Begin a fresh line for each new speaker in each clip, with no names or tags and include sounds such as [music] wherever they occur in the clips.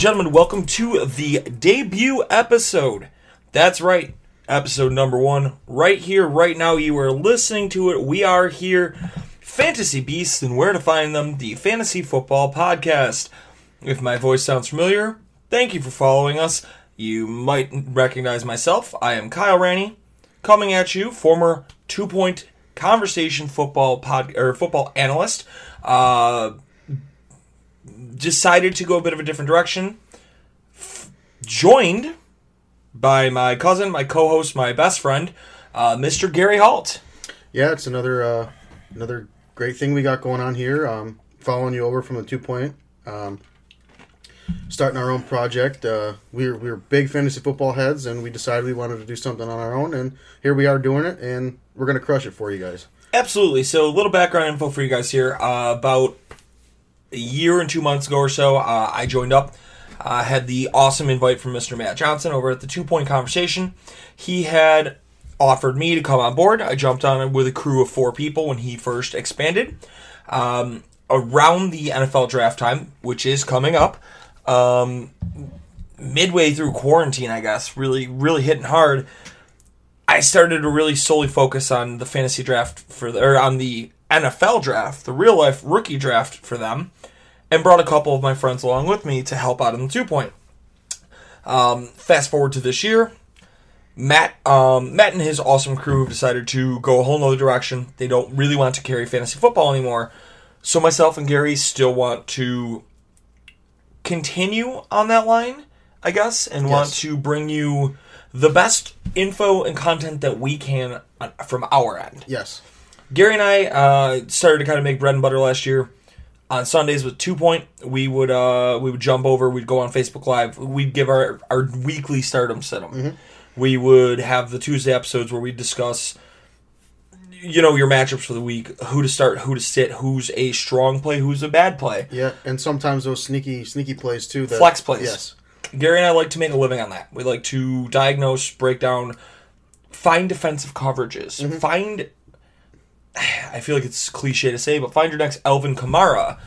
and gentlemen, welcome to the debut episode. That's right, episode number one. Right here, right now, you are listening to it. We are here, Fantasy Beasts, and where to find them, the Fantasy Football Podcast. If my voice sounds familiar, thank you for following us. You might recognize myself. I am Kyle Ranney, coming at you, former two point conversation football pod or football analyst. Uh, decided to go a bit of a different direction. F- joined by my cousin, my co-host, my best friend, uh, Mr. Gary Halt.
Yeah, it's another uh, another great thing we got going on here. Um, following you over from the two point, um, starting our own project. Uh, we're we're big fantasy football heads, and we decided we wanted to do something on our own, and here we are doing it, and we're gonna crush it for you guys.
Absolutely. So, a little background info for you guys here. Uh, about a year and two months ago or so, uh, I joined up. I had the awesome invite from Mr. Matt Johnson over at the Two Point Conversation. He had offered me to come on board. I jumped on it with a crew of four people when he first expanded. Um, around the NFL draft time, which is coming up, um, midway through quarantine, I guess, really, really hitting hard. I started to really solely focus on the fantasy draft for the, or on the NFL draft, the real life rookie draft for them, and brought a couple of my friends along with me to help out in the two point. Um, fast forward to this year, Matt, um, Matt and his awesome crew have decided to go a whole nother direction. They don't really want to carry fantasy football anymore. So myself and Gary still want to continue on that line, I guess, and want to bring you the best info and content that we can from our end.
Yes,
Gary and I uh, started to kind of make bread and butter last year. On Sundays with Two Point, we would uh, we would jump over. We'd go on Facebook Live. We'd give our our weekly stardom situm. We would have the Tuesday episodes where we discuss, you know, your matchups for the week, who to start, who to sit, who's a strong play, who's a bad play.
yeah, and sometimes those sneaky sneaky plays too. That,
Flex plays.
Yes,
Gary and I like to make a living on that. We like to diagnose, break down, find defensive coverages, find. [sighs] I feel like it's cliche to say, but find your next Alvin Kamara,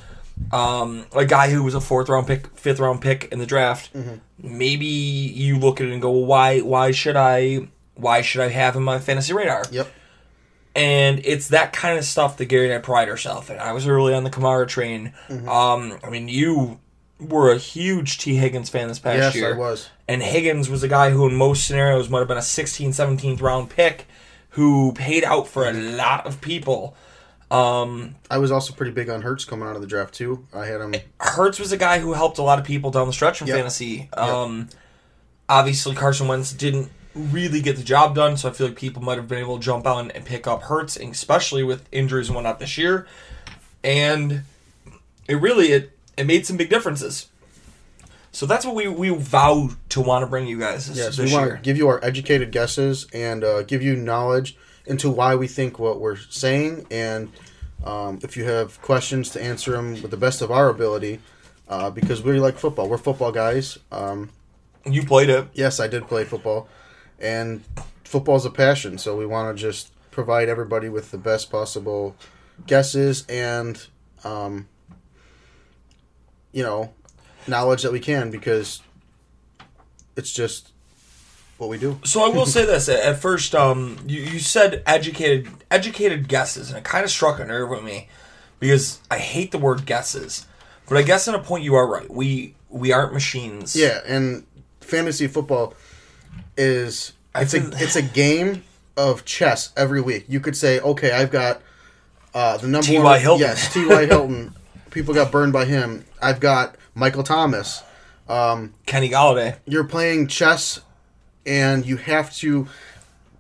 um, a guy who was a fourth round pick, fifth round pick in the draft. Maybe you look at it and go, well, "Why? Why should I? Why should I have him on my fantasy radar?"
yep,
and it's that kind of stuff that Gary and I pride ourselves in. I was early on the Kamara train. Um, I mean, you were a huge T. Higgins fan this past
yes,
year.
I was.
And Higgins was a guy who, in most scenarios, might have been a 16th, 17th round pick who paid out for a lot of people. Um,
I was also pretty big on Hurts coming out of the draft too. I had him.
Hurts was a guy who helped a lot of people down the stretch in
Yep.
fantasy. Um, Obviously, Carson Wentz didn't really get the job done, so I feel like people might have been able to jump on and pick up Hurts, especially with injuries and whatnot this year. And it really it it made some big differences. So that's what we we vow to want to bring you guys this,
Yes,
this
we want
year.
to give you our educated guesses and uh, give you knowledge into why we think what we're saying. And um, if you have questions, to answer them with the best of our ability, uh, because we like football. We're football guys. Um,
You played it.
yes, I did play football, and football's a passion. So we want to just provide everybody with the best possible guesses and, um, you know, knowledge that we can because it's just what we do.
So I will say this: at first, um, you, you said educated educated guesses, and it kind of struck a nerve with me because I hate the word guesses. But I guess in a point you are right. We we aren't machines.
Yeah, and fantasy football is it's a it's a game of chess every week. You could say, okay, I've got uh, the number
T.Y.
one.
Hilton.
Yes, T. Y. Hilton. [laughs] People got burned by him. I've got Michael Thomas. Um,
Kenny Golladay.
you're playing chess, and you have to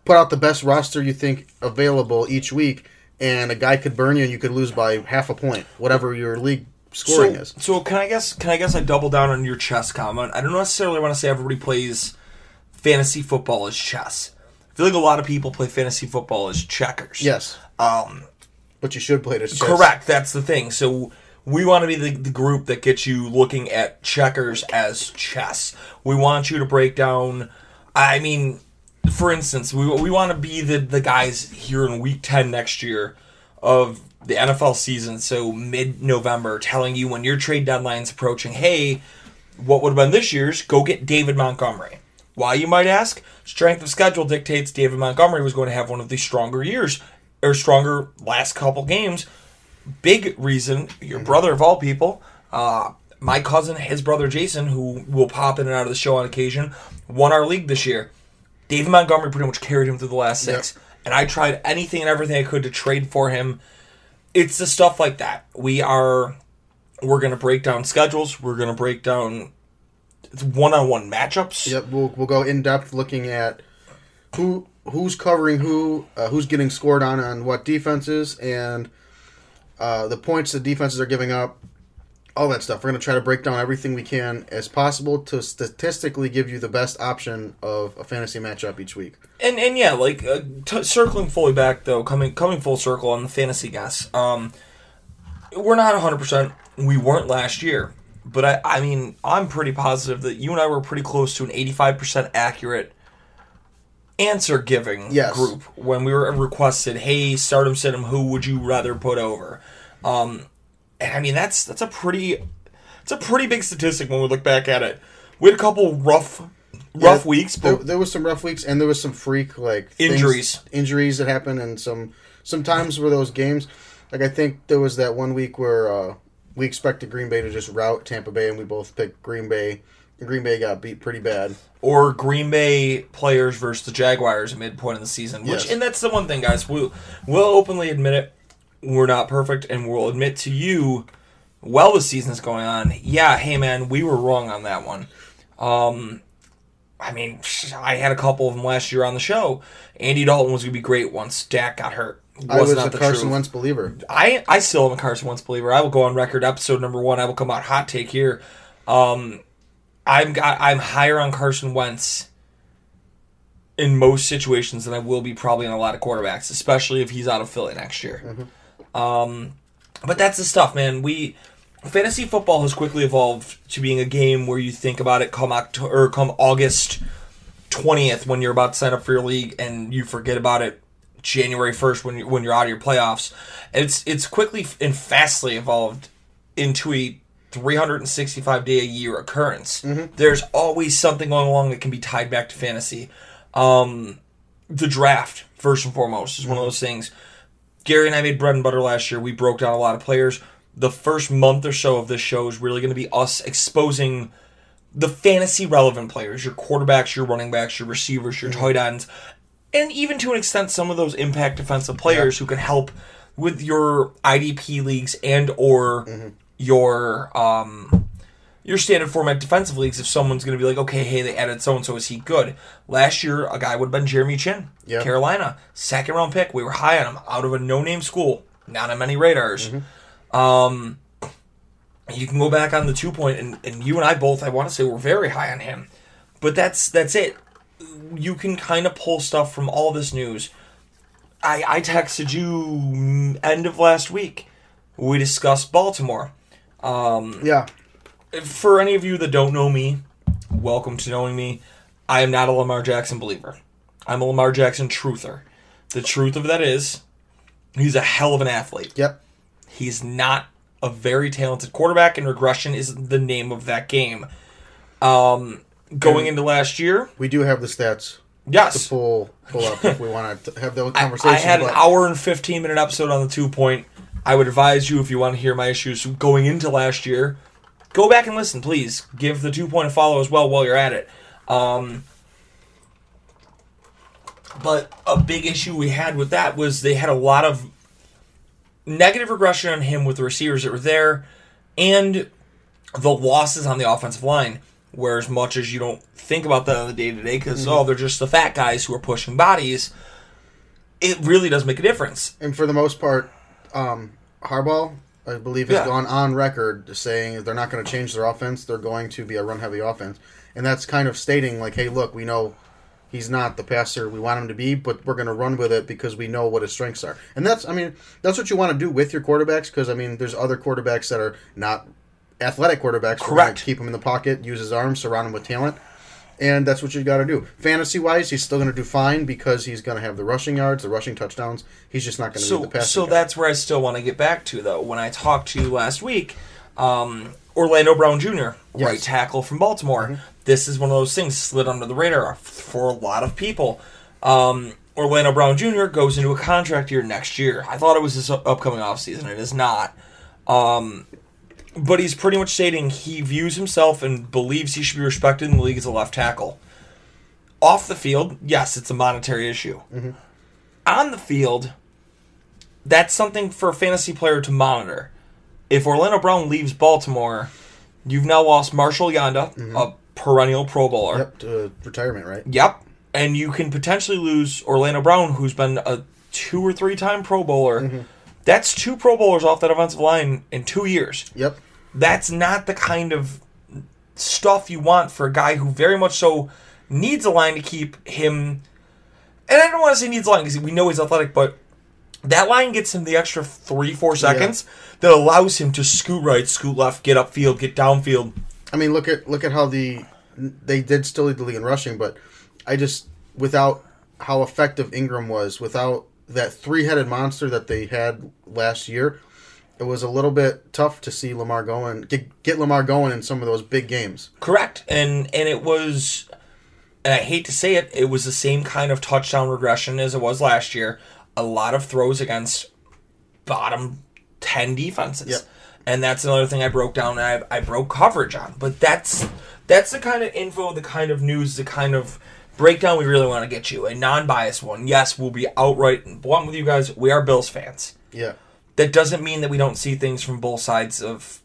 put out the best roster you think available each week. and a guy could burn you, and you could lose by half a point, whatever your league scoring
so,
is.
So can I guess? Can I guess? I double down on your chess comment. I don't necessarily want to say everybody plays fantasy football as chess. I feel like a lot of people play fantasy football as checkers.
Yes,
Um,
but you should play it as chess.
correct. That's the thing. So we want to be the, the group that gets you looking at checkers as chess. We want you to break down. I mean, for instance, we, we want to be the, the guys here in week 10 next year of the NFL season, so mid November, telling you when your trade deadline's approaching, hey, what would have been this year's, go get David Montgomery. Why, you might ask? Strength of schedule dictates David Montgomery was going to have one of the stronger years, or stronger last couple games. Big reason, your brother of all people, uh, my cousin, his brother Jason, who will pop in and out of the show on occasion, won our league this year. David Montgomery pretty much carried him through the last six. And I tried anything and everything I could to trade for him. It's the stuff like that. We are we're gonna break down schedules, we're gonna break down one on one matchups.
Yep, we'll we'll go in depth looking at who who's covering who, uh, who's getting scored on on what defenses, and uh, the points the defenses are giving up. All that stuff. We're going to try to break down everything we can as possible to statistically give you the best option of a fantasy matchup each week.
and and yeah, like uh, t- circling fully back though, coming coming full circle on the fantasy guess. Um, we're not hundred percent. We weren't last year, but I I mean I'm pretty positive that you and I were pretty close to an eighty five percent accurate answer giving
Yes.
group when we were requested. Hey, start him, sit him. Who would you rather put over? Um, and I mean that's that's a pretty it's a pretty big statistic when we look back at it. We had a couple rough rough
Yeah,
weeks, but
there was some rough weeks, and there was some freak like things-
Injuries.
injuries that happened, and some some times where those games, like I think there was that one week where uh, we expected Green Bay to just rout Tampa Bay, and we both picked Green Bay. And Green Bay got beat pretty bad.
or Green Bay players versus the Jaguars at midpoint of the season. Which
Yes.
and that's the one thing, guys. We'll we'll openly admit it. We're not perfect, and we'll admit to you, while the season's going on, yeah, hey man, we were wrong on that one. Um, I mean, I had a couple of them last year on the show. Andy Dalton was gonna be great once Dak got hurt.
I was
not
a
the
Carson
truth.
Wentz believer.
I I still am a Carson Wentz believer. I will go on record. Episode number one. I will come out hot take here. Um, I'm I'm higher on Carson Wentz in most situations than I will be probably in a lot of quarterbacks, especially if he's out of Philly next year. Um, but that's the stuff, man. We fantasy football has quickly evolved to being a game where you think about it come October or come August twentieth when you're about to sign up for your league, and you forget about it January first when you when you're out of your playoffs. It's it's quickly and fastly evolved into a 365 day a year occurrence. There's always something going along that can be tied back to fantasy. Um, the draft, first and foremost, is one of those things. Gary and I made bread and butter last year. We broke down a lot of players. The first month or so of this show is really going to be us exposing the fantasy relevant players your quarterbacks, your running backs, your receivers, your tight ends, and even to an extent, some of those impact defensive players who can help with your IDP leagues and or your um, your standard format defensive leagues. If someone's going to be like, okay, hey, they added so and so, is he good? Last year, a guy would have been Jeremy Chin,
Yeah.
Carolina, second round pick. We were high on him out of a no name school, not on many radars. Um, you can go back on the two point, and, and you and I both, I want to say, were very high on him. But that's that's it. You can kind of pull stuff from all this news. I I texted you end of last week. We discussed Baltimore.
Yeah,
For any of you that don't know me, welcome to knowing me. I am not a Lamar Jackson believer. I'm a Lamar Jackson truther. The truth of that is, he's a hell of an athlete.
yep.
He's not a very talented quarterback, and regression is the name of that game. Um, going into last year,
We do have the stats
yes,
to pull pull up if we want to have those [laughs]
I,
conversations.
I had an hour and fifteen minute episode on the two point. I would advise you if you want to hear my issues going into last year, go back and listen, please. Give the two point a follow as well while you're at it. Um, but a big issue we had with that was they had a lot of negative regression on him with the receivers that were there, and the losses on the offensive line. Where as much as you don't think about that on the day to day, because oh, they're just the fat guys who are pushing bodies it really does make a difference.
And for the most part, um, Harbaugh, I believe, has
Yeah.
gone on record saying they're not going to change their offense. They're going to be a run heavy offense. And that's kind of stating, like, hey, look, we know he's not the passer we want him to be, but we're going to run with it because we know what his strengths are. And that's, I mean, that's what you want to do with your quarterbacks because, I mean, there's other quarterbacks that are not athletic quarterbacks.
Correct.
Keep him in the pocket, use his arms, surround him with talent. And that's what you got to do. Fantasy wise, he's still going to do fine because he's going to have the rushing yards, the rushing touchdowns. He's just not going to
So,
the passing.
so
guy.
that's where I still want to get back to, though. When I talked to you last week, um, Orlando Brown Jr., right
Yes. Mm-hmm.
tackle from Baltimore. This is one of those things slid under the radar for a lot of people. Um, Orlando Brown Jr. goes into a contract year next year. I thought it was this up- upcoming offseason. It is not. Um, but he's pretty much stating he views himself and believes he should be respected in the league as a left tackle. Off the field, yes, it's a monetary issue. Mm-hmm. On the field, that's something for a fantasy player to monitor. If Orlando Brown leaves Baltimore, you've now lost Marshal Yanda, mm-hmm. a perennial Pro Bowler.
Yep, to retirement, right?
Yep. And you can potentially lose Orlando Brown, who's been a two or three time Pro Bowler. Mm-hmm. That's two Pro Bowlers off that offensive line in two years.
Yep.
That's not the kind of stuff you want for a guy who very much so needs a line to keep him. And I don't want to say needs a line because we know he's athletic, but that line gets him the extra three, four seconds that allows him to scoot right, scoot left, get upfield, get downfield.
I mean, look at look at how the they did still lead the league in rushing, but I just without how effective Ingram was, without that three headed monster that they had last year, it was a little bit tough to see Lamar going get, get Lamar going in some of those big games.
Correct. And and it was and I hate to say it, it was the same kind of touchdown regression as it was last year. A lot of throws against bottom 10 defenses.
Yep.
And that's another thing I broke down and I, I broke coverage on. But that's that's the kind of info, the kind of news, the kind of breakdown we really want to get you. A non-biased one. Yes, we'll be outright and blunt with you guys. We are Bills fans
Yeah.
that doesn't mean that we don't see things from both sides of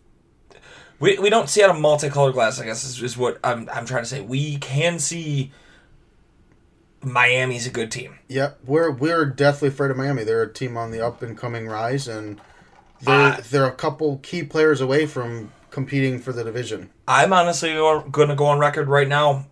we, we don't see out of multicolored glass i guess is, is what I'm, I'm trying to say we can see miami's a good team
Yep, we're we're definitely afraid of Miami. They're a team on the up and coming rise, and they're
Ah.
they're a couple key players away from competing for the division.
i'm honestly going to go on record right now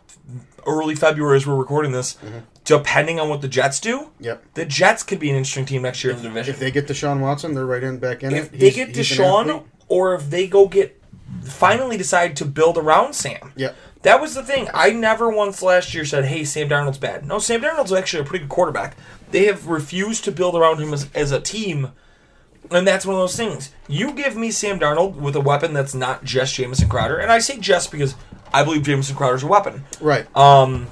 early february as we're recording this mm-hmm. depending on what the jets do
Yep.
the jets could be an interesting team next year in the division
If they get Deshaun Watson, they're right in back in
if
it.
they
He's-
get
he's
Deshaun, or if they go get finally decide to build around Sam.
Yep.
That was the thing. I never once last year said, "Hey, Sam Darnold's bad." No, Sam Darnold's actually a pretty good quarterback. They have refused to build around him as, as a team, and that's one of those things. You give me Sam Darnold with a weapon that's not just Jamison Crowder, and I say just because I believe Jamison Crowder's a weapon.
Right.
Um,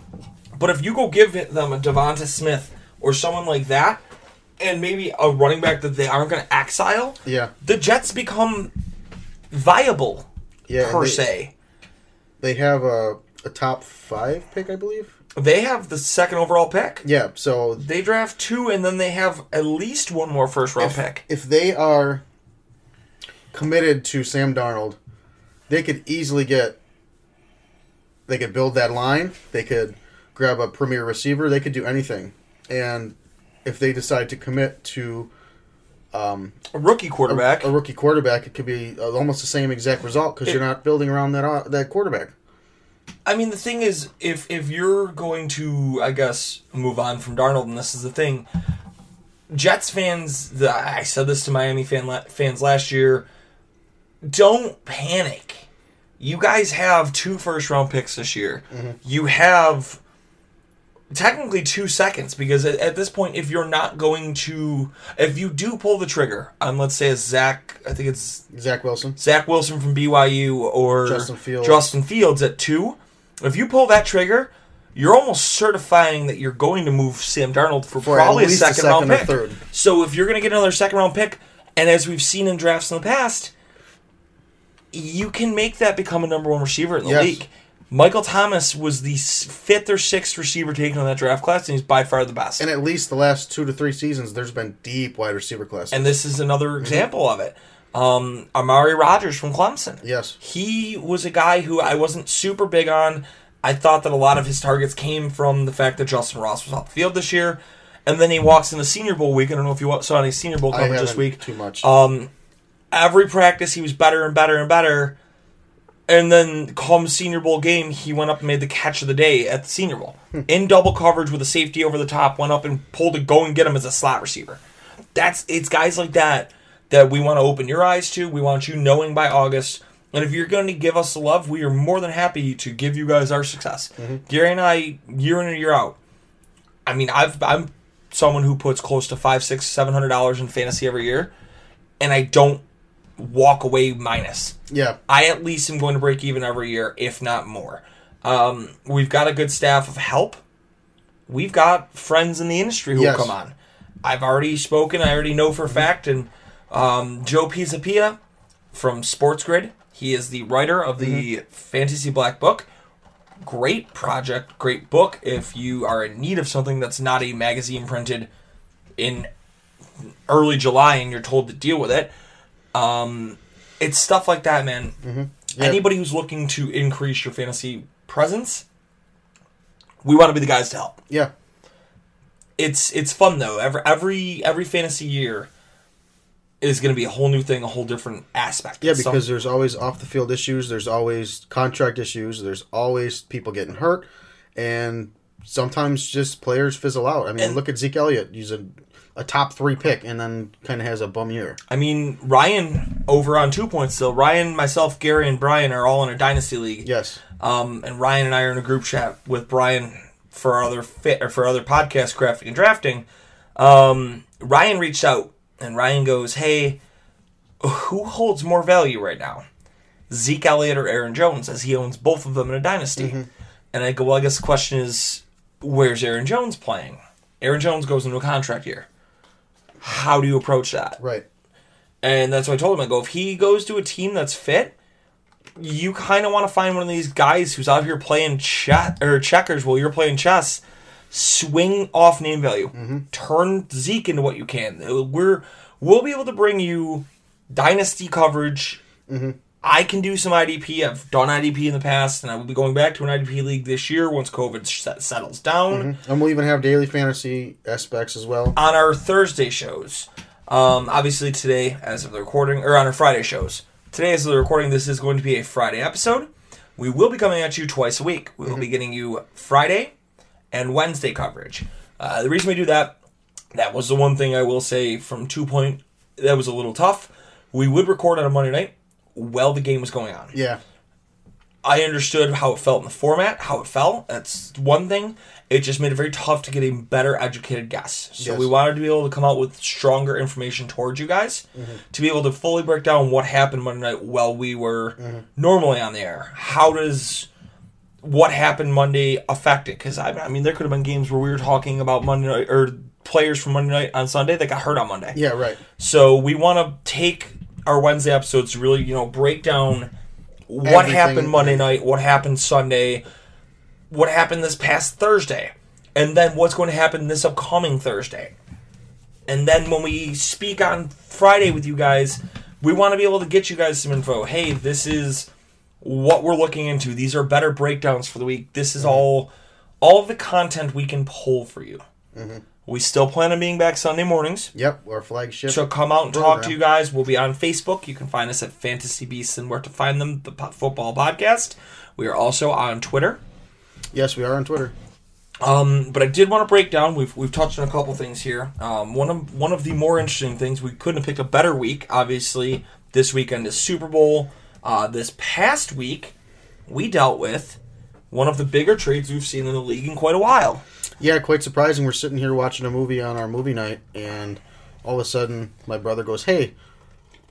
but if you go give them a Devonta Smith or someone like that, and maybe a running back that they aren't going to exile,
Yeah.
the Jets become viable
Yeah.
per
they,
se.
They have a, a top five pick, I believe.
They have the second overall pick.
Yeah. So
They draft two, and then they have at least one more first round
if,
pick.
if they are committed to Sam Darnold, they could easily get. They could build that line. They could grab a premier receiver. They could do anything, and if they decide to commit to um,
A rookie quarterback.
a rookie quarterback, it could be almost the same exact result because you're not building around that uh, that quarterback.
I mean, the thing is, if if you're going to, I guess, move on from Darnold, and this is the thing, Jets fans, the, I said this to Miami fan la- fans last year, don't panic. You guys have two first round picks this year. Mm-hmm. You have technically two seconds because at, at this point, if you're not going to, if you do pull the trigger on, let's say, a Zach, I think it's
Zach Wilson.
Zach Wilson from BYU or
Justin Fields.
Justin Fields at two. If you pull that trigger, you're almost certifying that you're going to move Sam Darnold for,
For
probably a
least a
second, round
or
pick.
third.
So if you're going to get another second round pick, and as we've seen in drafts in the past, you can make that become a number one receiver in the
Yes.
league. Michael Thomas was the fifth or sixth receiver taken on that draft class, and he's by far the best.
And at least the last two to three seasons, there's been deep wide receiver class.
And this is another example of it. Um, Amari Rodgers from Clemson.
yes,
He was a guy who I wasn't super big on. I thought that a lot of his targets came from the fact that Justyn Ross was off the field this year. and then he walks in the Senior Bowl week. I don't know if you saw any Senior Bowl coverage this week.
too much.
Um, every practice he was better and better and better. And then come Senior Bowl game, he went up and made the catch of the day at the Senior Bowl. Hmm. In double coverage with a safety over the top, went up and pulled it, go and get him as a slot receiver. That's it's guys like that that we want to open your eyes to. We want you knowing by August. And if you're going to give us the love, we are more than happy to give you guys our success. Mm-hmm. Gary and I, year in and year out. I mean, I've I'm someone who puts close to five, six, seven hundred dollars in fantasy every year, and I don't walk away minus.
yeah,
I at least am going to break even every year, if not more. Um, we've got a good staff of help. We've got friends in the industry who
Yes.
will come on. I've already spoken. I already know for a fact. And um, Joe Pisapia from Sports Grid, he is the writer of the Fantasy Black Book. Great project, great book. If you are in need of something that's not a magazine printed in early July and you're told to deal with it, um, it's stuff like that, man.
Yeah.
Anybody who's looking to increase your fantasy presence, we want to be the guys to help.
yeah,
It's it's fun though. Every every every fantasy year is going to be a whole new thing, a whole different aspect.
yeah. Because there's always off the field issues. There's always contract issues. There's always people getting hurt, and sometimes just players fizzle out. I mean, look at Zeke Elliott. He's a a top three pick, and then kind of has a bum year.
I mean, Ryan over on two points still. Ryan, myself, Gary, and Brian are all in a dynasty league.
Yes.
Um, and Ryan and I are in a group chat with Brian for other fit or for other podcast crafting and drafting. Um, Ryan reached out and Ryan goes, "Hey, who holds more value right now, Zeke Elliott or Aaron Jones?" As he owns both of them in a dynasty. And I go, "Well, I guess the question is, where's Aaron Jones playing? Aaron Jones goes into a contract year. How do you approach that?"
Right.
And that's what I told him. I go, if he goes to a team that's fit, you kind of want to find one of these guys who's out here playing chat or checkers while you're playing chess. Swing off name value. Mm-hmm. Turn Zeke into what you can. We're we'll be able to bring you dynasty coverage. Mm-hmm. I can do some IDP. I've done IDP in the past, and I will be going back to an IDP league this year once COVID set, settles down
And we'll even have daily fantasy aspects as well.
on our Thursday shows. Um, obviously today, as of the recording, or on our Friday shows. Today, as of the recording, this is going to be a Friday episode. We will be coming at you twice a week. We will be getting you Friday and Wednesday coverage. Uh, the reason we do that, that was the one thing I will say from two point. That was a little tough. We would record on a Monday night while the game was going on.
Yeah.
I understood how it felt in the format, how it felt. That's one thing. It just made it very tough to get a better educated guess. So
Yes.
we wanted to be able to come out with stronger information towards you guys
Mm-hmm.
to be able to fully break down what happened Monday night while we were
Mm-hmm.
normally on the air. How does what happened Monday affect it? Because I, I mean, there could have been games where we were talking about Monday night or players from Monday night on Sunday that got hurt on Monday.
Yeah. Right.
So we want to take our Wednesday episodes to really, you know, break down what
Everything.
happened Monday night, what happened Sunday, what happened this past Thursday, and then what's going to happen this upcoming Thursday. And then when we speak on Friday with you guys, we want to be able to get you guys some info. Hey, this is what we're looking into. These are better breakdowns for the week. This is mm-hmm. all all of the content we can pull for you. Mm-hmm. We still plan on being back Sunday mornings.
Yep. Our flagship.
So come out and talk to you guys. We'll be on Facebook. You can find us at Fantasy Beasts and where to find them, the football podcast. We are also on Twitter.
Yes, we are on Twitter.
Um, but I did want to break down. We've we've touched on a couple things here. Um, one of one of the more interesting things we couldn't have picked a better week. Obviously, this weekend is Super Bowl. Uh, this past week, we dealt with one of the bigger trades we've seen in the league in quite a while.
Yeah, quite surprising. We're sitting here watching a movie on our movie night, and all of a sudden, my brother goes, "Hey,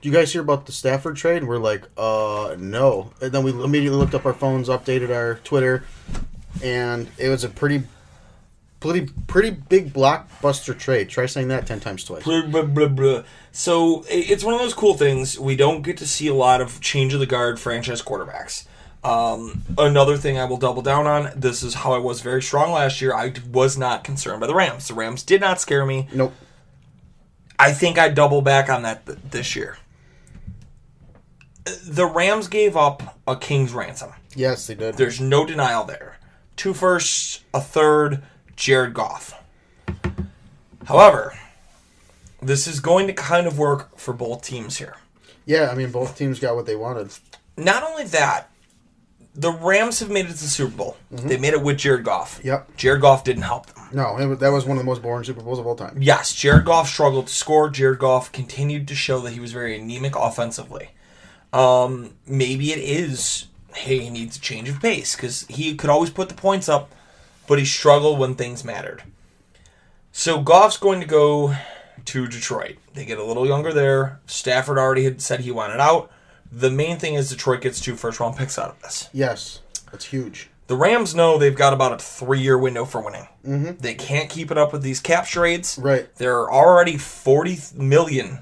do you guys hear about the Stafford trade?" And we're like, "Uh, no." And then we immediately looked up our phones, updated our Twitter, and it was a pretty, pretty, pretty big blockbuster trade. Try saying that ten times twice.
Blah, blah, blah, blah. So it's one of those cool things. We don't get to see a lot of change of the guard franchise quarterbacks. Um, another thing I will double down on. This is how I was very strong last year. I was not concerned by the Rams. The Rams did not scare me.
Nope.
I think I double back on that th- this year. The Rams gave up a king's ransom.
Yes, they did.
There's no denial there. Two firsts, a third, Jared Goff. However, this is going to kind of work for both teams here.
Yeah, I mean both teams got what they wanted.
Not only that, the Rams have made it to the Super Bowl. They made it with Jared Goff.
Yep.
Jared Goff didn't help them.
No, it, was- that was one of the most boring Super Bowls of all time.
Yes, Jared Goff struggled to score. Jared Goff continued to show that he was very anemic offensively. Um, maybe it is, hey, he needs a change of pace because he could always put the points up, but he struggled when things mattered. So Goff's going to go to Detroit. They get a little younger there. Stafford already had said he wanted out. The main thing is Detroit gets two first round picks out of this.
Yes, that's huge.
The Rams know they've got about a three year window for winning. Mm-hmm. They can't keep it up with these cap trades.
Right.
They're already 40 million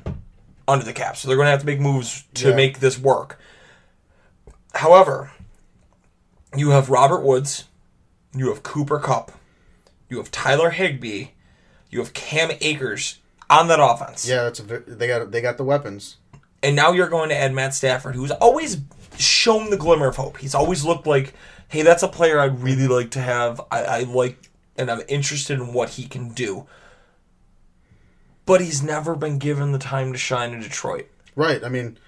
under the cap, so they're going to have to make moves to
Yeah.
make this work. However, you have Robert Woods, you have Cooper Kupp, you have Tyler Higbee, you have Cam Akers on that offense.
Yeah, that's a, they got they got the weapons.
And now you're going to add Matt Stafford, who's always shown the glimmer of hope. He's always looked like, hey, that's a player I'd really like to have. I, I like, and I'm interested in what he can do. But he's never been given the time to shine in Detroit.
Right. I mean,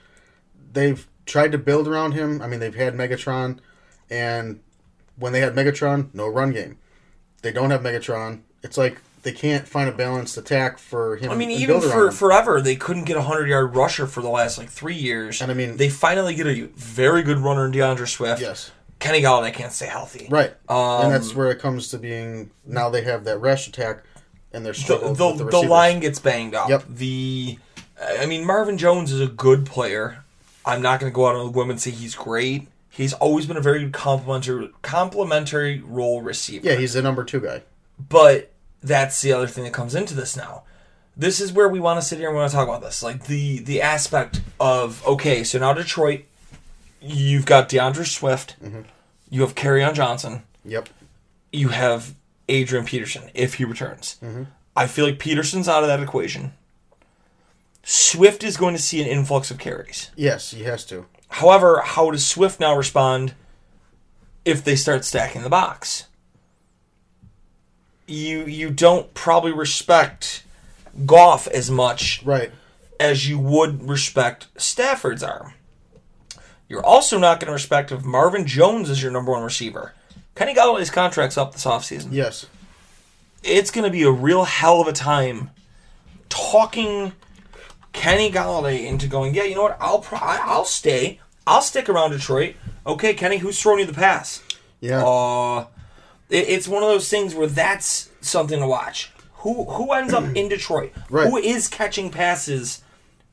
they've tried to build around him. I mean, they've had Megatron, and when they had Megatron, no run game. They don't have Megatron. It's like they can't find a balanced attack for him.
I mean, even for forever, they couldn't get a hundred yard rusher for the last like three years.
And I mean-
they finally get a very good runner in D'Andre Swift.
yes,
Kenny Golladay can't stay healthy.
right,
Um,
and that's where it comes to being. Now they have that rush attack, and they're
the,
struggling
the,
with the,
the line gets banged up.
Yep.
The, I mean, Marvin Jones is a good player. I'm not going to go out on a limb and say he's great. He's always been a very good complementary complementary role receiver.
Yeah, he's the number two guy.
But that's the other thing that comes into this now. This is where we want to sit here and we want to talk about this. Like the the aspect of okay, so now Detroit, you've got D'Andre Swift, mm-hmm. you have on Johnson,
Yep.
you have Adrian Peterson if he returns. Mm-hmm. I feel like Peterson's out of that equation. Swift is going to see an influx of carries.
Yes, he has to.
However, how does Swift now respond if they start stacking the box? You you don't probably respect Goff as much
Right.
as you would respect Stafford's arm. You're also not going to respect if Marvin Jones is your number one receiver. Kenny Golladay's contract's up this offseason.
Yes.
It's going to be a real hell of a time talking Kenny Golladay into going, yeah, you know what? I'll pro- I'll stay. I'll stick around Detroit. Okay, Kenny, who's throwing you the pass?
Yeah.
Uh, it, it's one of those things where that's something to watch. Who who ends up in Detroit?
Right.
Who is catching passes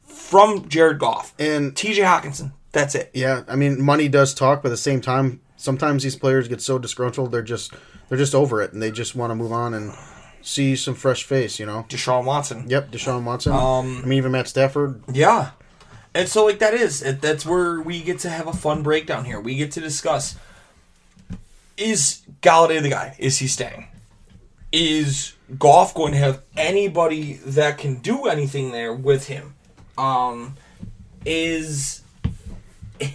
from Jared Goff
and
T.J. Hockenson? That's it.
Yeah, I mean, money does talk, but at the same time, sometimes these players get so disgruntled they're just they're just over it and they just want to move on and see some fresh face. You know.
Deshaun Watson.
Yep, Deshaun Watson.
Um,
I mean, even Matt Stafford.
Yeah. And so, like, that is, that's where we get to have a fun breakdown here. We get to discuss is Golladay the guy? Is he staying? Is Goff going to have anybody that can do anything there with him? Um, is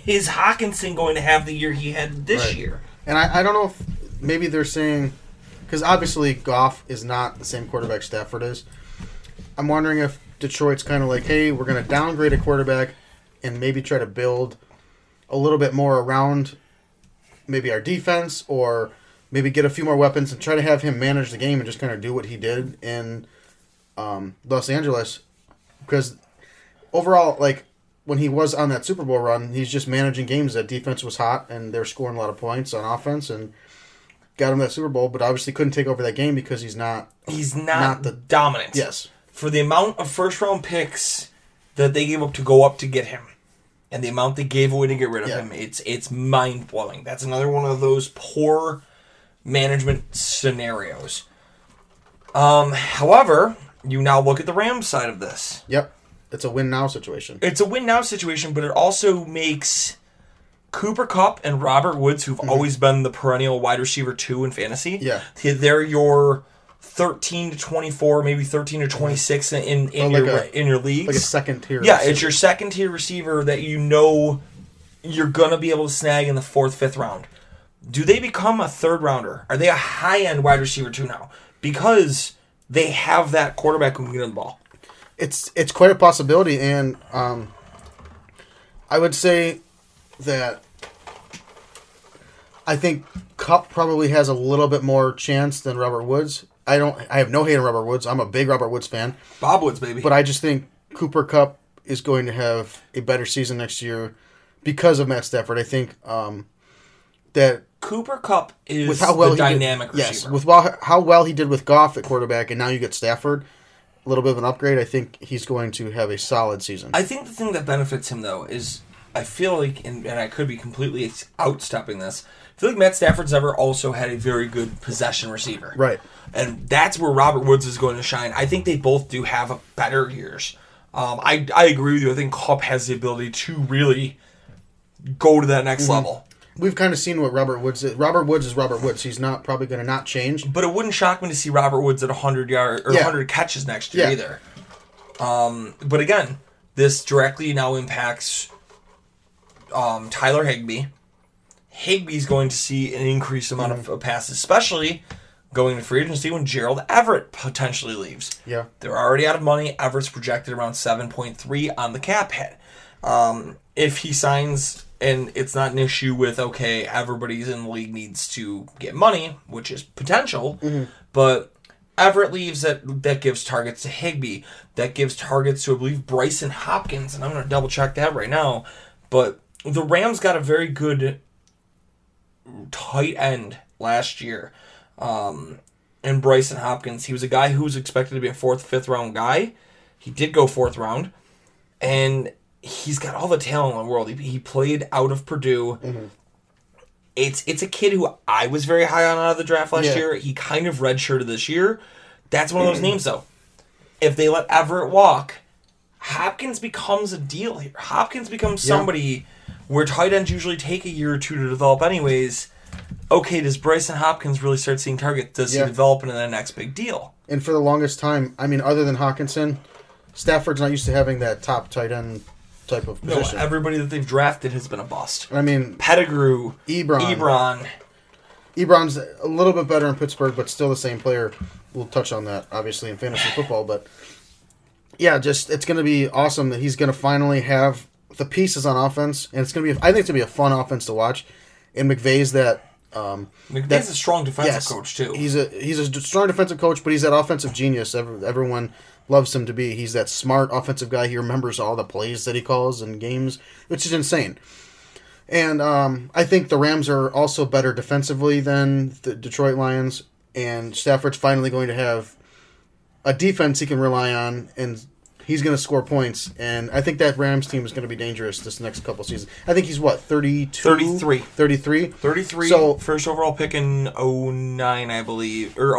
is Hockenson going to have the year he had this
Right.
year?
And I, I don't know if maybe they're saying because obviously Goff is not the same quarterback Stafford is. I'm wondering if Detroit's kind of like, hey, we're going to downgrade a quarterback and maybe try to build a little bit more around maybe our defense or maybe get a few more weapons and try to have him manage the game and just kind of do what he did in um, Los Angeles because overall, like when he was on that Super Bowl run, he's just managing games. That defense was hot, and they're scoring a lot of points on offense, and got him that Super Bowl. But obviously, couldn't take over that game because he's not.
He's not,
Not the-
dominant.
Yes,
for the amount of first round picks that they gave up to go up to get him and the amount they gave away to get rid of
Yeah.
him it's it's mind blowing that's another one of those poor management scenarios um however you now look at the rams side of this
yep, it's a win now situation.
it's a win now situation but it also makes Cooper Kupp and Robert Woods, who've always been the perennial wide receiver two in fantasy,
Mm-hmm. Yeah.
they're your thirteen to twenty four, maybe thirteen to twenty six in in, in
Oh, like
your
a-
in your leagues.
Like a second tier.
yeah,
receiver.
it's your second tier receiver that you know you're gonna be able to snag in the fourth, fifth round. Do they become a third rounder? Are they a high end wide receiver too now? Because they have that quarterback who can get the ball.
it's it's quite a possibility, and um, I would say that I think Kupp probably has a little bit more chance than Robert Woods. I don't. I have no hate on Robert Woods. I'm a big Robert Woods fan,
Bob Woods, baby.
but I just think Cooper Kupp is going to have a better season next year because of Matt Stafford. I think um, that
Cooper Kupp is
with how well
the
he
dynamic
did,
receiver.
yes, with well, how well he did with Goff at quarterback, and now you get Stafford, a little bit of an upgrade. I think he's going to have a solid season.
I think the thing that benefits him though is I feel like, and, and I could be completely outstepping this. I feel like Matt Stafford's ever also had a very good possession receiver,
Right.
And that's where Robert Woods is going to shine. I think they both do have better years. Um, I I agree with you. I think Kupp has the ability to really go to that next
Mm-hmm.
level.
We've kind of seen what Robert Woods is. Robert Woods is Robert Woods. He's not probably going to not change.
But it wouldn't shock me to see Robert Woods at 100 yard or
Yeah.
100 catches next year
Yeah.
either. Um, but again, this directly now impacts um, Tyler Higbee. Higbee's going to see an increased amount of, of passes, especially going to free agency when Gerald Everett potentially leaves.
Yeah.
They're already out of money. Everett's projected around 7.3 on the cap hit. Um, if he signs and it's not an issue with, okay, everybody's in the league needs to get money, which is potential, but Everett leaves, that that gives targets to Higbee. That gives targets to, I believe, Brycen Hopkins, and I'm going to double check that right now. But the Rams got a very good tight end last year. Um, and Brycen Hopkins, he was a guy who was expected to be a fourth, fifth round guy. He did go fourth round, and he's got all the talent in the world. He, he played out of Purdue. It's it's a kid who I was very high on out of the draft last
Yeah.
year. He kind of redshirted this year. That's one of those [clears throat] names though. If they let Everett walk, Hopkins becomes a deal here. Hopkins becomes
Yeah.
somebody where tight ends usually take a year or two to develop, anyways. Okay, does Brycen Hopkins really start seeing targets? Does
Yeah.
he develop into the next big deal?
And for the longest time, I mean, other than Hockenson, Stafford's not used to having that top tight end type of position.
No, everybody that they've drafted has been a bust.
I mean,
Pettigrew,
Ebron.
Ebron.
Ebron's a little bit better in Pittsburgh, but still the same player. We'll touch on that, obviously, in fantasy football. But yeah, just it's going to be awesome that he's going to finally have the pieces on offense, and it's going to be. I think it's going to be a fun offense to watch. And McVay's that. Um,
McVay's
that-
a strong defensive
yes,
coach too.
He's a he's a strong defensive coach, but he's that offensive genius. Everyone loves him to be. He's that smart offensive guy. He remembers all the plays that he calls in games, which is insane. And um, I think the Rams are also better defensively than the Detroit Lions. And Stafford's finally going to have a defense he can rely on, and he's going to score points. And I think that Rams team is going to be dangerous this next couple seasons. I think he's what 32?
33.
33?
33
So-
first overall pick in 09 I believe or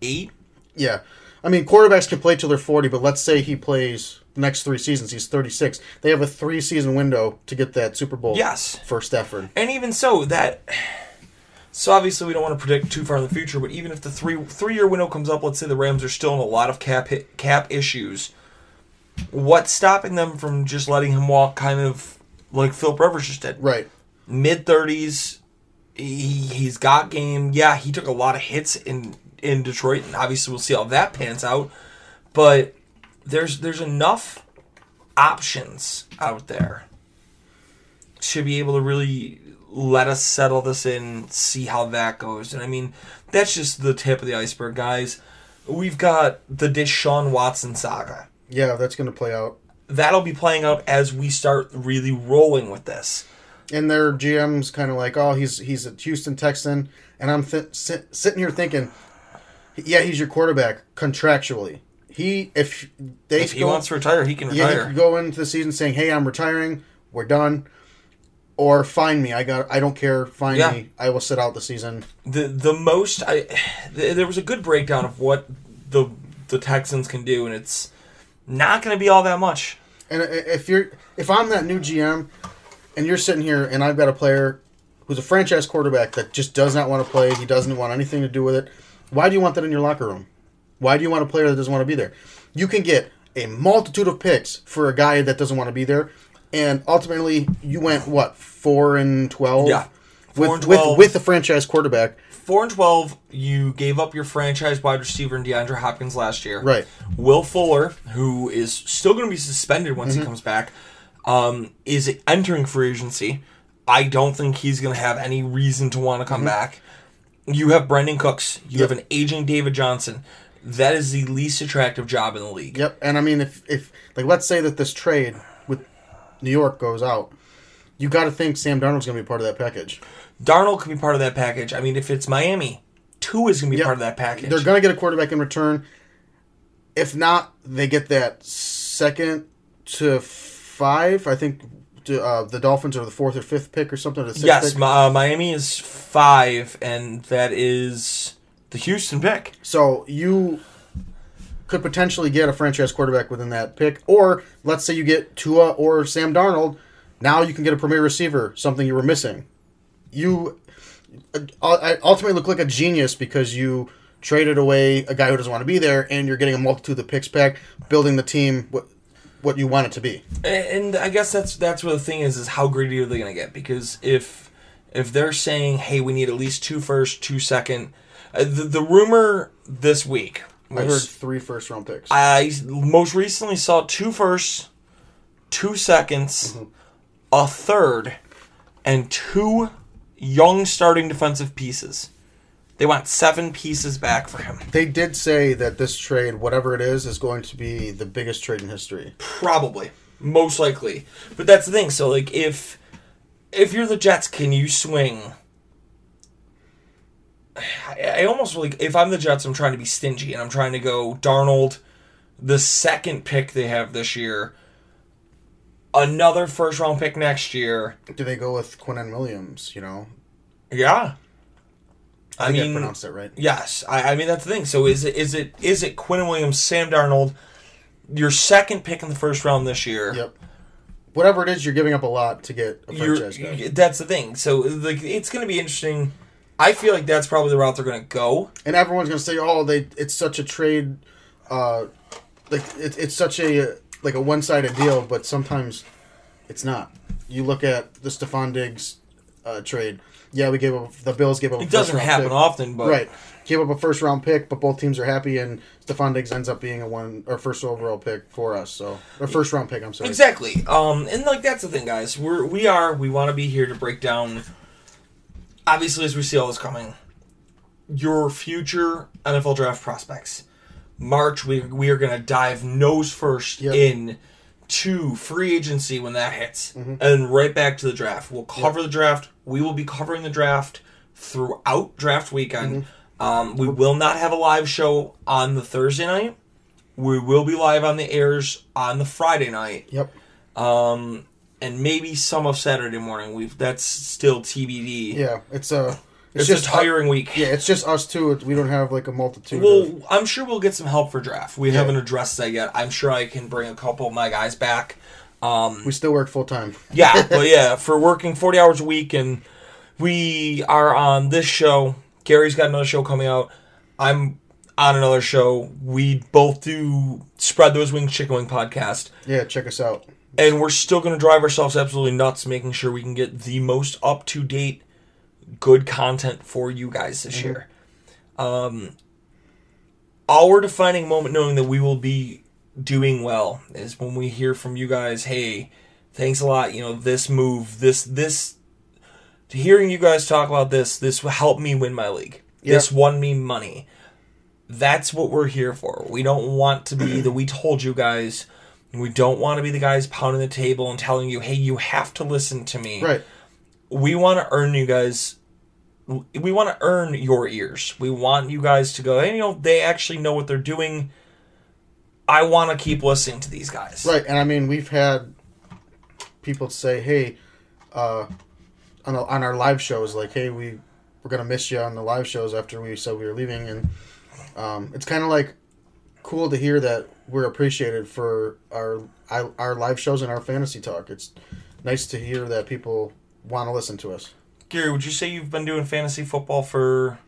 08
Yeah. I mean, quarterbacks can play till they're 40, but let's say he plays the next three seasons. He's 36. They have a three season window to get that Super Bowl
Yes.
for Stafford.
and even so that so obviously we don't want to predict too far in the future but even if the 3 3 year window comes up let's say the Rams are still in a lot of cap hit, cap issues what's stopping them from just letting him walk kind of like Philip Rivers just did.
Right.
mid 30s he, he's got game. Yeah he took a lot of hits in in detroit and obviously we'll see how that pans out but there's there's enough options out there to be able to really let us settle this in see how that goes and i mean that's just the tip of the iceberg guys. We've got the deshaun watson saga
Yeah, that's going to play out.
that'll be playing out as we start really rolling with this
And their GM's kind of like, oh, he's he's a Houston Texan, and I'm th- sit, sitting here thinking, yeah, he's your quarterback contractually. He if they
if he
go-
wants to retire he can
yeah, he
retire
could go into the season saying, hey, I'm retiring, we're done, or find me. I got I don't care, find
Yeah.
me. I will sit out the season.
the the most I th- there was a good breakdown of what the the Texans can do, and it's not going to be all that much.
And if you're if I'm that new GM and you're sitting here and I've got a player who's a franchise quarterback that just does not want to play, he doesn't want anything to do with it. Why do you want that in your locker room? Why do you want a player that doesn't want to be there? You can get a multitude of picks for a guy that doesn't want to be there, and ultimately you went what four and twelve.
Yeah, Four
with
and
with with a franchise quarterback.
Four and twelve, you gave up your franchise wide receiver in DeAndre Hopkins last year.
Right.
Will Fuller, who is still going to be suspended once
Mm-hmm.
he comes back, um, is entering free agency. I don't think he's going to have any reason to want to
Mm-hmm.
come back. You have Brandin Cooks. You
Yep.
have an aging David Johnson. That is the least attractive job in the league.
Yep. And I mean, if if like let's say that this trade with New York goes out, you got to think Sam Darnold's going to be part of that package.
Darnold could be part of that package. I mean, if it's Miami, two is going to be
Yep.
part of that package.
They're going to get a quarterback in return. If not, they get that second to five. I think uh, the Dolphins are the fourth or fifth pick or something. Or the sixth
yes. Uh, Miami is five, and that is the Houston pick.
So you could potentially get a franchise quarterback within that pick, or let's say you get Tua or Sam Darnold. Now you can get a premier receiver, something you were missing. You uh, ultimately look like a genius because you traded away a guy who doesn't want to be there, and you're getting a multitude of picks back, building the team what what you want it to be.
And I guess that's that's where the thing is: is how greedy are they going to get? Because if if they're saying, "Hey, we need at least two first, two second," uh, the, the rumor this week
I heard three first round picks.
I most recently saw two firsts, two seconds, a third, and two young starting defensive pieces. They want seven pieces back for him.
they did say that this trade, whatever it is, is going to be the biggest trade in history.
Probably, most likely. But that's the thing. So, like, if if you're the Jets, can you swing? I, I almost like if I'm the Jets, I'm trying to be stingy and I'm trying to go Darnold, the second pick they have this year, another first round pick next year.
Do they go with Quinnen Williams? You know,
Yeah, I,
I, think I
mean,
pronounced it right.
Yes, I, I mean that's the thing. So is it is it is it Quinn Williams, Sam Darnold, your second pick in the first round this year?
Yep. Whatever it is, you're giving up a lot to get a
You're,
guy.
that's the thing. So like it's going to be interesting. I feel like that's probably the route they're going to go.
and everyone's gonna say, "Oh, they it's such a trade, uh, like it, it's such a like a one sided deal." But sometimes it's not. You look at the Stefon Diggs uh, trade. Yeah, we gave up the Bills gave up.
It doesn't happen
pick.
often, but
right? Gave up a first round pick, but both teams are happy, and Stefon Diggs ends up being a one or first overall pick for us. So or first round pick. I'm sorry.
Exactly. Um, and like that's the thing, guys. We're we are we want to be here to break down. Obviously, as we see all this coming, your future NFL draft prospects. March, we we are going to dive nose first
Yep.
in to free agency when that hits,
Mm-hmm.
and right back to the draft. We'll cover the draft. We will be covering the draft throughout draft weekend.
Mm-hmm.
Um, we will not have a live show on the Thursday night. We will be live on the airs on the Friday night
Yep.
um, and maybe some of Saturday morning. We've that's still TBD.
Yeah, it's a.
it's,
just
hiring week.
Yeah, it's just us two. We don't have like a multitude. of,
Well, I'm sure we'll get some help for draft. We
Yeah.
haven't addressed that yet. I'm sure I can bring a couple of my guys back. Um,
we still work full time.
yeah, [laughs] but yeah, for working 40 hours a week, and we are on this show. Gary's got another show coming out. I'm on another show. We both do Spread Those Wings Chicken Wing podcast.
Yeah, check us out.
and we're still going to drive ourselves absolutely nuts making sure we can get the most up to date good content for you guys this year um our defining moment knowing that we will be doing well is when we hear from you guys hey thanks a lot you know this move this this hearing you guys talk about this this will help me win my league this won me money that's what we're here for. We don't want to be [clears throat] the we told you guys. We don't want to be the guys pounding the table and telling you, "Hey, you have to listen to me."
Right.
We want to earn you guys. We want to earn your ears. We want you guys to go. Hey, you know, they actually know what they're doing. I want to keep listening to these guys.
Right, and I mean we've had people say, "Hey, uh, on the, on our live shows, like, hey, we we're gonna miss you on the live shows after we said we were leaving," and um, it's kind of like cool to hear that we're appreciated for our our live shows and our fantasy talk. It's nice to hear that people want to listen to us.
Gary, would you say you've been doing fantasy football for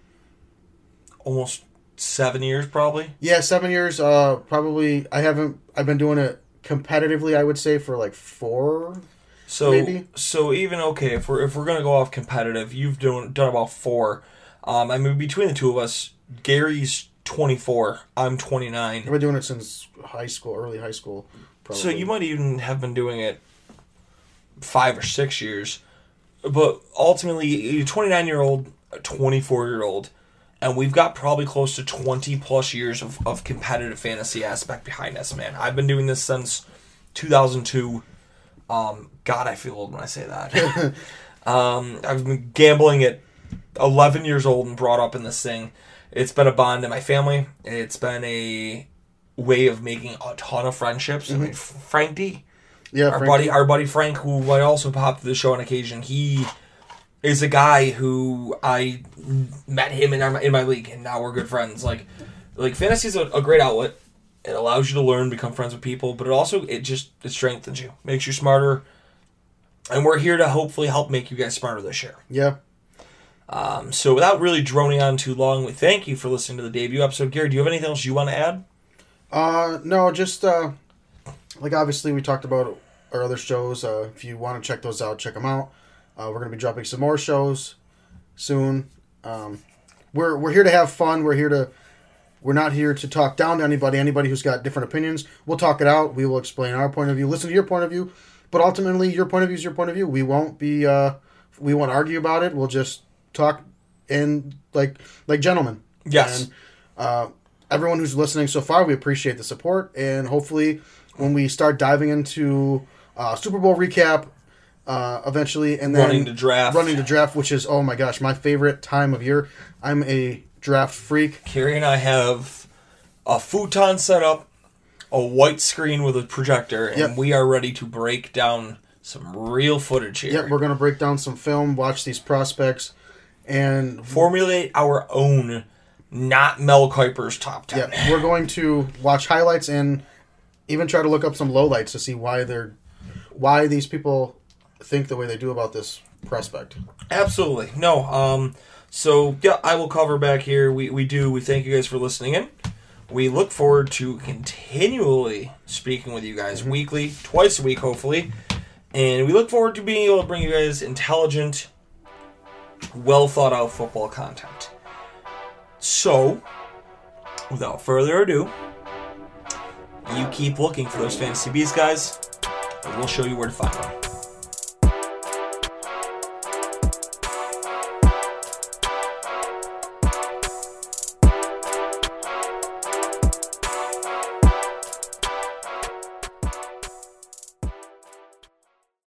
almost seven years, probably?
Yeah, seven years. Uh, probably I haven't. I've been doing it competitively. I would say for like four.
So
maybe.
so even okay if we're if we're gonna go off competitive, you've done done about four. Um, I mean between the two of us, Gary's twenty four, I'm twenty nine.
I've been doing it since high school, early high school. Probably.
So you might even have been doing it five or six years, but ultimately, you're 29 year old, 24 year old, and we've got probably close to 20 plus years of, of competitive fantasy aspect behind us, man. I've been doing this since 2002. Um, God, I feel old when I say that. [laughs] [laughs] um, I've been gambling at 11 years old and brought up in this thing. It's been a bond in my family. It's been a way of making a ton of friendships. I mean, Frank D,
yeah,
our
Frankie.
buddy, our buddy Frank, who I also pop to the show on occasion. He is a guy who I met him in our, in my league, and now we're good friends. Like, like fantasy is a, a great outlet. It allows you to learn, become friends with people, but it also it just it strengthens you, makes you smarter, and we're here to hopefully help make you guys smarter this year.
Yeah,
Um, so without really droning on too long, we thank you for listening to the debut episode. Gary, do you have anything else you want to add?
Uh, no, just uh, like obviously we talked about our other shows. Uh, if you want to check those out, check them out. Uh, we're gonna be dropping some more shows soon. Um, we're we're here to have fun. We're here to. We're not here to talk down to anybody. Anybody who's got different opinions, we'll talk it out. We will explain our point of view. Listen to your point of view, but ultimately, your point of view is your point of view. We won't be. Uh, we won't argue about it. We'll just talk and like like gentlemen.
Yes.
And, uh, everyone who's listening so far, we appreciate the support, and hopefully, when we start diving into uh, Super Bowl recap, uh, eventually, and then
Running to draft.
running to draft, which is oh my gosh, my favorite time of year. I'm a draft freak.
Carrie and I have a futon set up, a white screen with a projector, and
Yep.
we are ready to break down some real footage here.
Yep, we're gonna break down some film, watch these prospects, and
Formulate our own, not Mel Kiper's top ten.
yeah, we're going to watch highlights and even try to look up some lowlights to see why they're why these people think the way they do about this prospect.
Absolutely. No. Um. So yeah, I will cover back here. We we do. We thank you guys for listening in. We look forward to continually speaking with you guys weekly, twice a week, hopefully, and we look forward to being able to bring you guys intelligent, well thought out football content. So, without further ado, you keep looking for those fantasy beasts, guys, and we'll show you where to find them.